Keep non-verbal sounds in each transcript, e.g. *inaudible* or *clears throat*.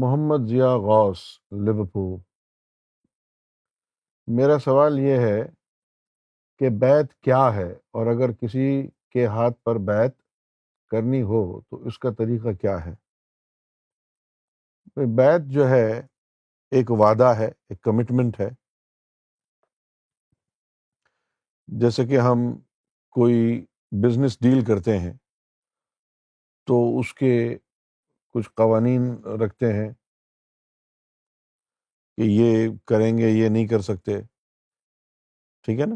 محمد ضیاء غوث Liverpool میرا سوال یہ ہے کہ بیت کیا ہے؟ اور اگر کسی کے ہاتھ پر بیت کرنی ہو، تو اس کا طریقہ کیا ہے؟ بیت جو ہے، ایک وعدہ ہے، ایک کمٹمنٹ ہے۔ جیسے کہ ہم کوئی بزنس ڈیل کرتے ہیں، تو اس کے کچھ قوانین رکھتے ہیں کہ یہ کریں گے، یہ نہیں کر سکتے، ٹھیک ہے نا؟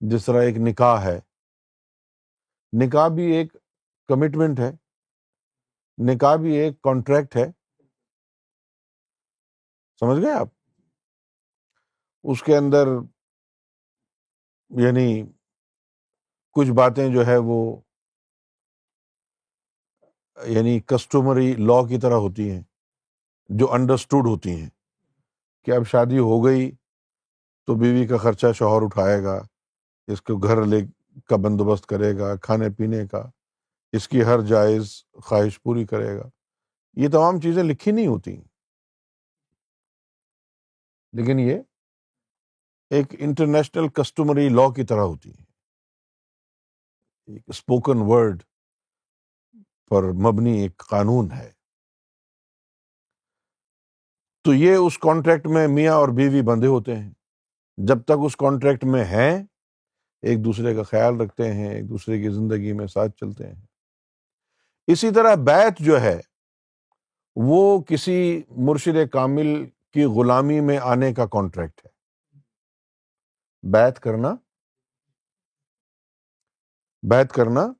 جس طرح ایک نکاح ہے۔ نکاح بھی ایک کمٹمنٹ ہے۔ نکاح بھی ایک کانٹریکٹ ہے۔ سمجھ گئے آپ؟ اس کے اندر یعنی کچھ باتیں جو ہے وہ یعنی کسٹمری لا کی طرح ہوتی ہیں، جو انڈرسٹوڈ ہوتی ہیں کہ اب شادی ہو گئی تو بیوی کا خرچہ شوہر اٹھائے گا، اس کو گھر لے کا بندوبست کرے گا، کھانے پینے کا، اس کی ہر جائز خواہش پوری کرے گا۔ یہ تمام چیزیں لکھی نہیں ہوتی۔ لیکن یہ ایک انٹرنیشنل کسٹمری لا کی طرح ہوتی ہے ایک اسپوکن ورڈ پر مبنی ایک قانون ہے۔ تو یہ اس کانٹریکٹ میں میاں اور بیوی بندھے ہوتے ہیں۔ جب تک اس کانٹریکٹ میں ہیں، ایک دوسرے کا خیال رکھتے ہیں، ایک دوسرے کی زندگی میں ساتھ چلتے ہیں۔ اسی طرح بیت جو ہے، وہ کسی مرشد کامل کی غلامی میں آنے کا کانٹریکٹ ہے۔ بیت کرنا بیت کرنا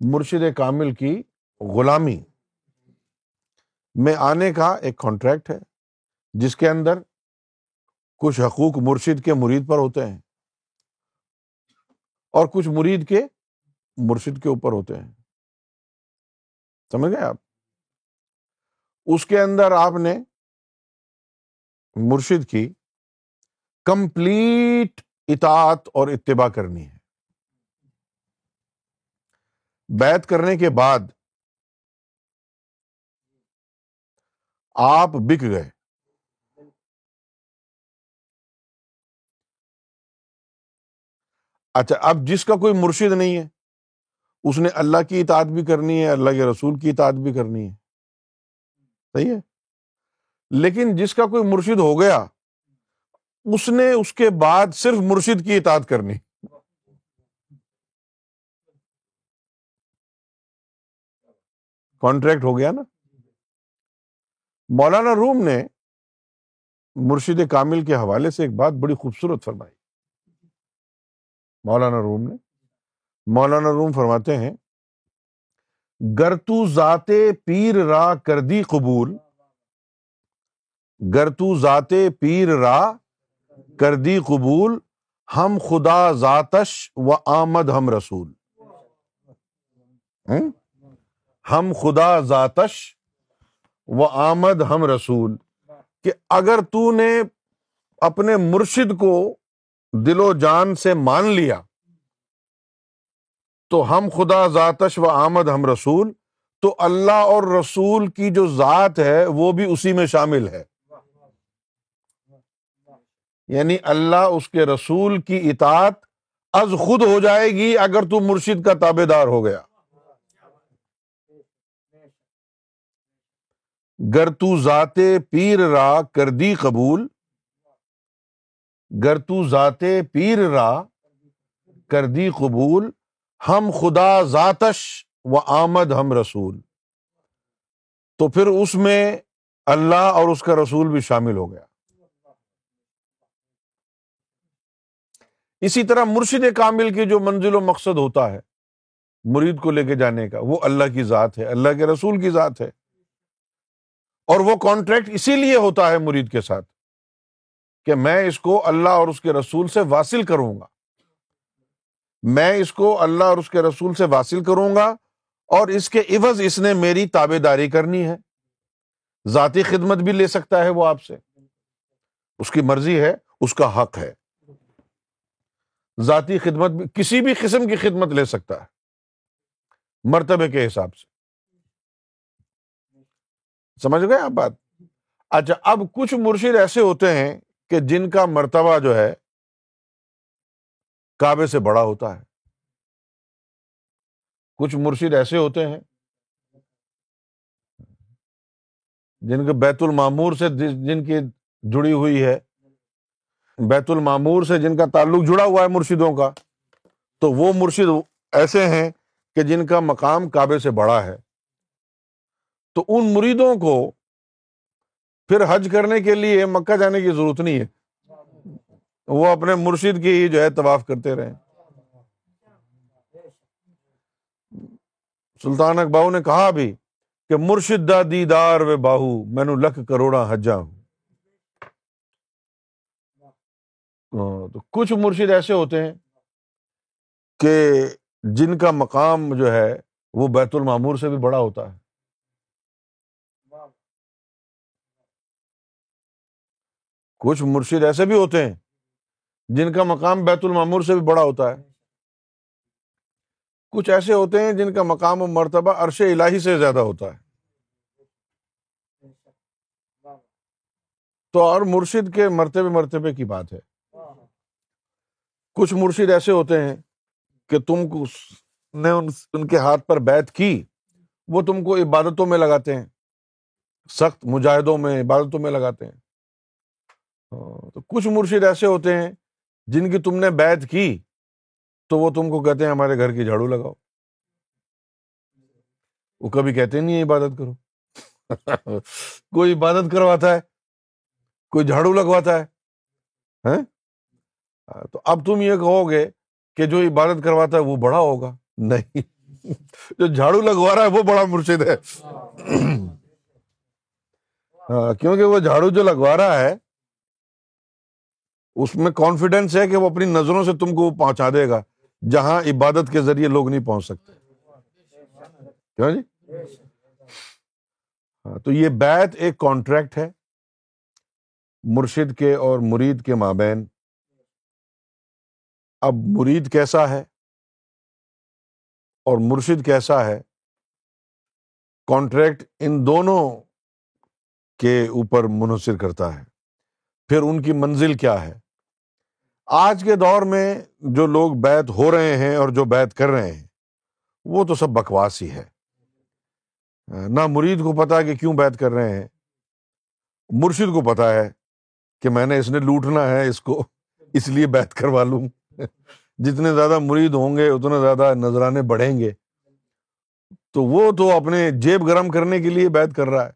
مرشد کامل کی غلامی۔ میں آنے کا ایک کانٹریکٹ ہے، جس کے اندر کچھ حقوق مرشد کے مرید پر ہوتے ہیں اور کچھ مرید کے مرشد کے اوپر ہوتے ہیں۔ سمجھ گئے آپ؟ اس کے اندر آپ نے مرشد کی کمپلیٹ اطاعت اور اتباع کرنی ہے۔ بیت کرنے کے بعد آپ بک گئے۔ اچھا اب جس کا کوئی مرشد نہیں ہے، اس نے اللہ کی اطاعت بھی کرنی ہے، اللہ کے رسول کی اطاعت بھی کرنی ہے۔ صحیح ہے؟ لیکن جس کا کوئی مرشد ہو گیا، اس نے اس کے بعد صرف مرشد کی اطاعت کرنی۔ کانٹریکٹ ہو گیا نا؟ مولانا روم نے مرشد کامل کے حوالے سے ایک بات بڑی خوبصورت فرمائی۔ مولانا روم نے، مولانا روم فرماتے ہیں، گر تو ذات پیر را کردی قبول، گر تو ذات پیر را کردی قبول، ہم خدا ذاتش و آمد ہم رسول۔ ہم؟ خدا ذاتش و آمد ہم رسول، کہ اگر تو نے اپنے مرشد کو دل و جان سے مان لیا، تو ہم خدا ذاتش و آمد ہم رسول، تو اللہ اور رسول کی جو ذات ہے، وہ بھی اسی میں شامل ہے۔ یعنی اللہ اس کے رسول کی اطاعت از خود ہو جائے گی اگر تو مرشد کا تابے دار ہو گیا۔ گر تو ذات پیر را کردی قبول، گر تو ذات پیر را کردی قبول، ہم خدا ذاتش و آمد ہم رسول۔ تو پھر اس میں اللہ اور اس کا رسول بھی شامل ہو گیا۔ اسی طرح مرشد کامل کی جو منزل و مقصد ہوتا ہے، مرید کو لے کے جانے کا، وہ اللہ کی ذات ہے، اللہ کے رسول کی ذات ہے۔ اور وہ کانٹریکٹ اسی لیے ہوتا ہے مرید کے ساتھ کہ میں اس کو اللہ اور اس کے رسول سے واصل کروں گا۔ میں اس کو اللہ اور اس کے رسول سے واصل کروں گا اور اس کے عوض اس نے میری تابے داری کرنی ہے۔ ذاتی خدمت بھی لے سکتا ہے وہ آپ سے۔ اس کی مرضی ہے، اس کا حق ہے۔ ذاتی خدمت بھی، کسی بھی قسم کی خدمت لے سکتا ہے۔ مرتبے کے حساب سے۔ سمجھ گئے آپ بات؟ اچھا اب کچھ مرشد ایسے ہوتے ہیں کہ جن کا مرتبہ جو ہے کعبے سے بڑا ہوتا ہے۔ کچھ مرشد ایسے ہوتے ہیں جن کے بیت المامور سے جن کی جڑی ہوئی ہے، بیت المامور سے جن کا تعلق جڑا ہوا ہے مرشدوں کا، تو وہ مرشد ایسے ہیں کہ جن کا مقام کعبے سے بڑا ہے۔ تو ان مریدوں کو پھر حج کرنے کے لیے مکہ جانے کی ضرورت نہیں ہے۔ وہ اپنے مرشد کی ہی جو ہے طواف کرتے رہے۔ سلطان اقباؤ نے کہا بھی کہ مرشد دا دیدار و باہو، میں نو لکھ کروڑا حجا ہوں۔ ہاں، تو کچھ مرشد ایسے ہوتے ہیں کہ جن کا مقام جو ہے وہ بیت المامور سے بھی بڑا ہوتا ہے۔ کچھ مرشد ایسے بھی ہوتے ہیں جن کا مقام بیت المامور سے بھی بڑا ہوتا ہے۔ کچھ ایسے ہوتے ہیں جن کا مقام و مرتبہ عرش الہی سے زیادہ ہوتا ہے۔ تو اور مرشد کے مرتبے مرتبے کی بات ہے۔ کچھ مرشد ایسے ہوتے ہیں کہ تم کو نے ان کے ہاتھ پر بیت کی، وہ تم کو عبادتوں میں لگاتے ہیں، سخت مجاہدوں میں عبادتوں میں لگاتے ہیں۔ ہاں، تو کچھ مرشد ایسے ہوتے ہیں جن کی تم نے بیت کی تو وہ تم کو کہتے ہیں ہمارے گھر کی جھاڑو لگاؤ۔ وہ کبھی کہتے نہیں عبادت کرو۔ *laughs* کوئی عبادت کرواتا ہے، کوئی جھاڑو لگواتا ہے ہاں؟ ہاں، تو اب تم یہ کہو گے کہ جو عبادت کرواتا ہے وہ بڑا ہوگا۔ *laughs* نہیں، جو جھاڑو لگوا رہا ہے وہ بڑا مرشد ہے۔ *clears throat* کیونکہ وہ جھاڑو جو لگوا رہا ہے اس میں کانفیڈینس ہے کہ وہ اپنی نظروں سے تم کو پہنچا دے گا، جہاں عبادت کے ذریعے لوگ نہیں پہنچ سکتے۔ کیوں جی؟ ہاں تو یہ بیت ایک کانٹریکٹ ہے، مرشد کے اور مرید کے مابین۔ اب مرید کیسا ہے اور مرشد کیسا ہے؟ کانٹریکٹ ان دونوں کے اوپر منحصر کرتا ہے۔ پھر ان کی منزل کیا ہے؟ آج کے دور میں جو لوگ بیت ہو رہے ہیں اور جو بیت کر رہے ہیں، وہ تو سب بکواس ہی ہے۔ نہ مرید کو پتا کہ کیوں بیت کر رہے ہیں، مرشد کو پتا ہے کہ میں نے اس نے لوٹنا ہے، اس کو اس لیے بیت کروا لوں۔ جتنے زیادہ مرید ہوں گے، اتنے زیادہ نذرانے بڑھیں گے۔ تو وہ تو اپنے جیب گرم کرنے کے لیے بیت کر رہا ہے۔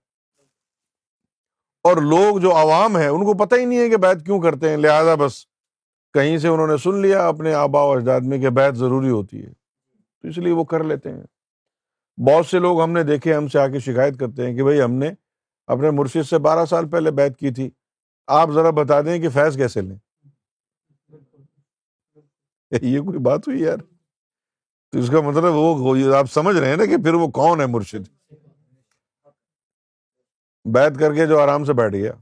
اور لوگ جو عوام ہے ان کو پتہ ہی نہیں ہے کہ بیت کیوں کرتے ہیں۔ لہذا بس کہیں سے انہوں نے سن لیا، اپنے آبا و اجداد میں کہ بیت ضروری ہوتی ہے۔ تو اس لیے وہ کر لیتے ہیں۔ بہت سے لوگ ہم نے دیکھے، ہم سے آ کے شکایت کرتے ہیں کہ بھائی ہم نے اپنے مرشد سے بارہ سال پہلے بیت کی تھی۔ آپ ذرا بتا دیں کہ فیض کیسے لیں؟ *laughs* یہ کوئی بات ہوئی یار۔ تو اس کا مطلب وہ آپ سمجھ رہے ہیں نا کہ پھر وہ کون ہے مرشد؟ بیت کر کے جو آرام سے بیٹھ گیا۔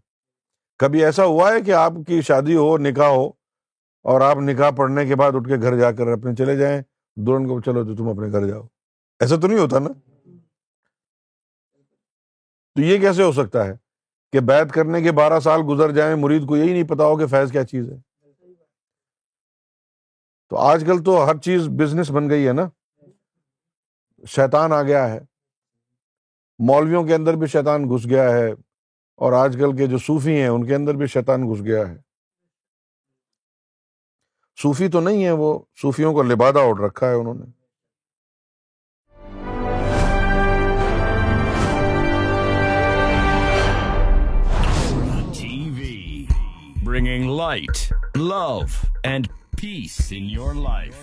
کبھی ایسا ہوا ہے کہ آپ کی شادی ہو، نکاح ہو اور آپ نکاح پڑھنے کے بعد اٹھ کے گھر جا کر اپنے چلے جائیں دونوں کو چلو تو تم اپنے گھر جاؤ۔ ایسا تو نہیں ہوتا نا؟ تو یہ کیسے ہو سکتا ہے کہ بیت کرنے کے بارہ سال گزر جائیں، مرید کو یہی نہیں پتا ہو کہ فیض کیا چیز ہے؟ تو آج کل تو ہر چیز بزنس بن گئی ہے نا۔ شیطان آ گیا ہے۔ مولویوں کے اندر بھی شیطان گھس گیا ہے اور آج کل کے جو صوفی ہیں، ان کے اندر بھی شیطان گھس گیا ہے۔ صوفی تو نہیں ہے وہ، صوفیوں کو لبادہ اوڑھ رکھا ہے انہوں نے۔ Bringing light love and peace in your life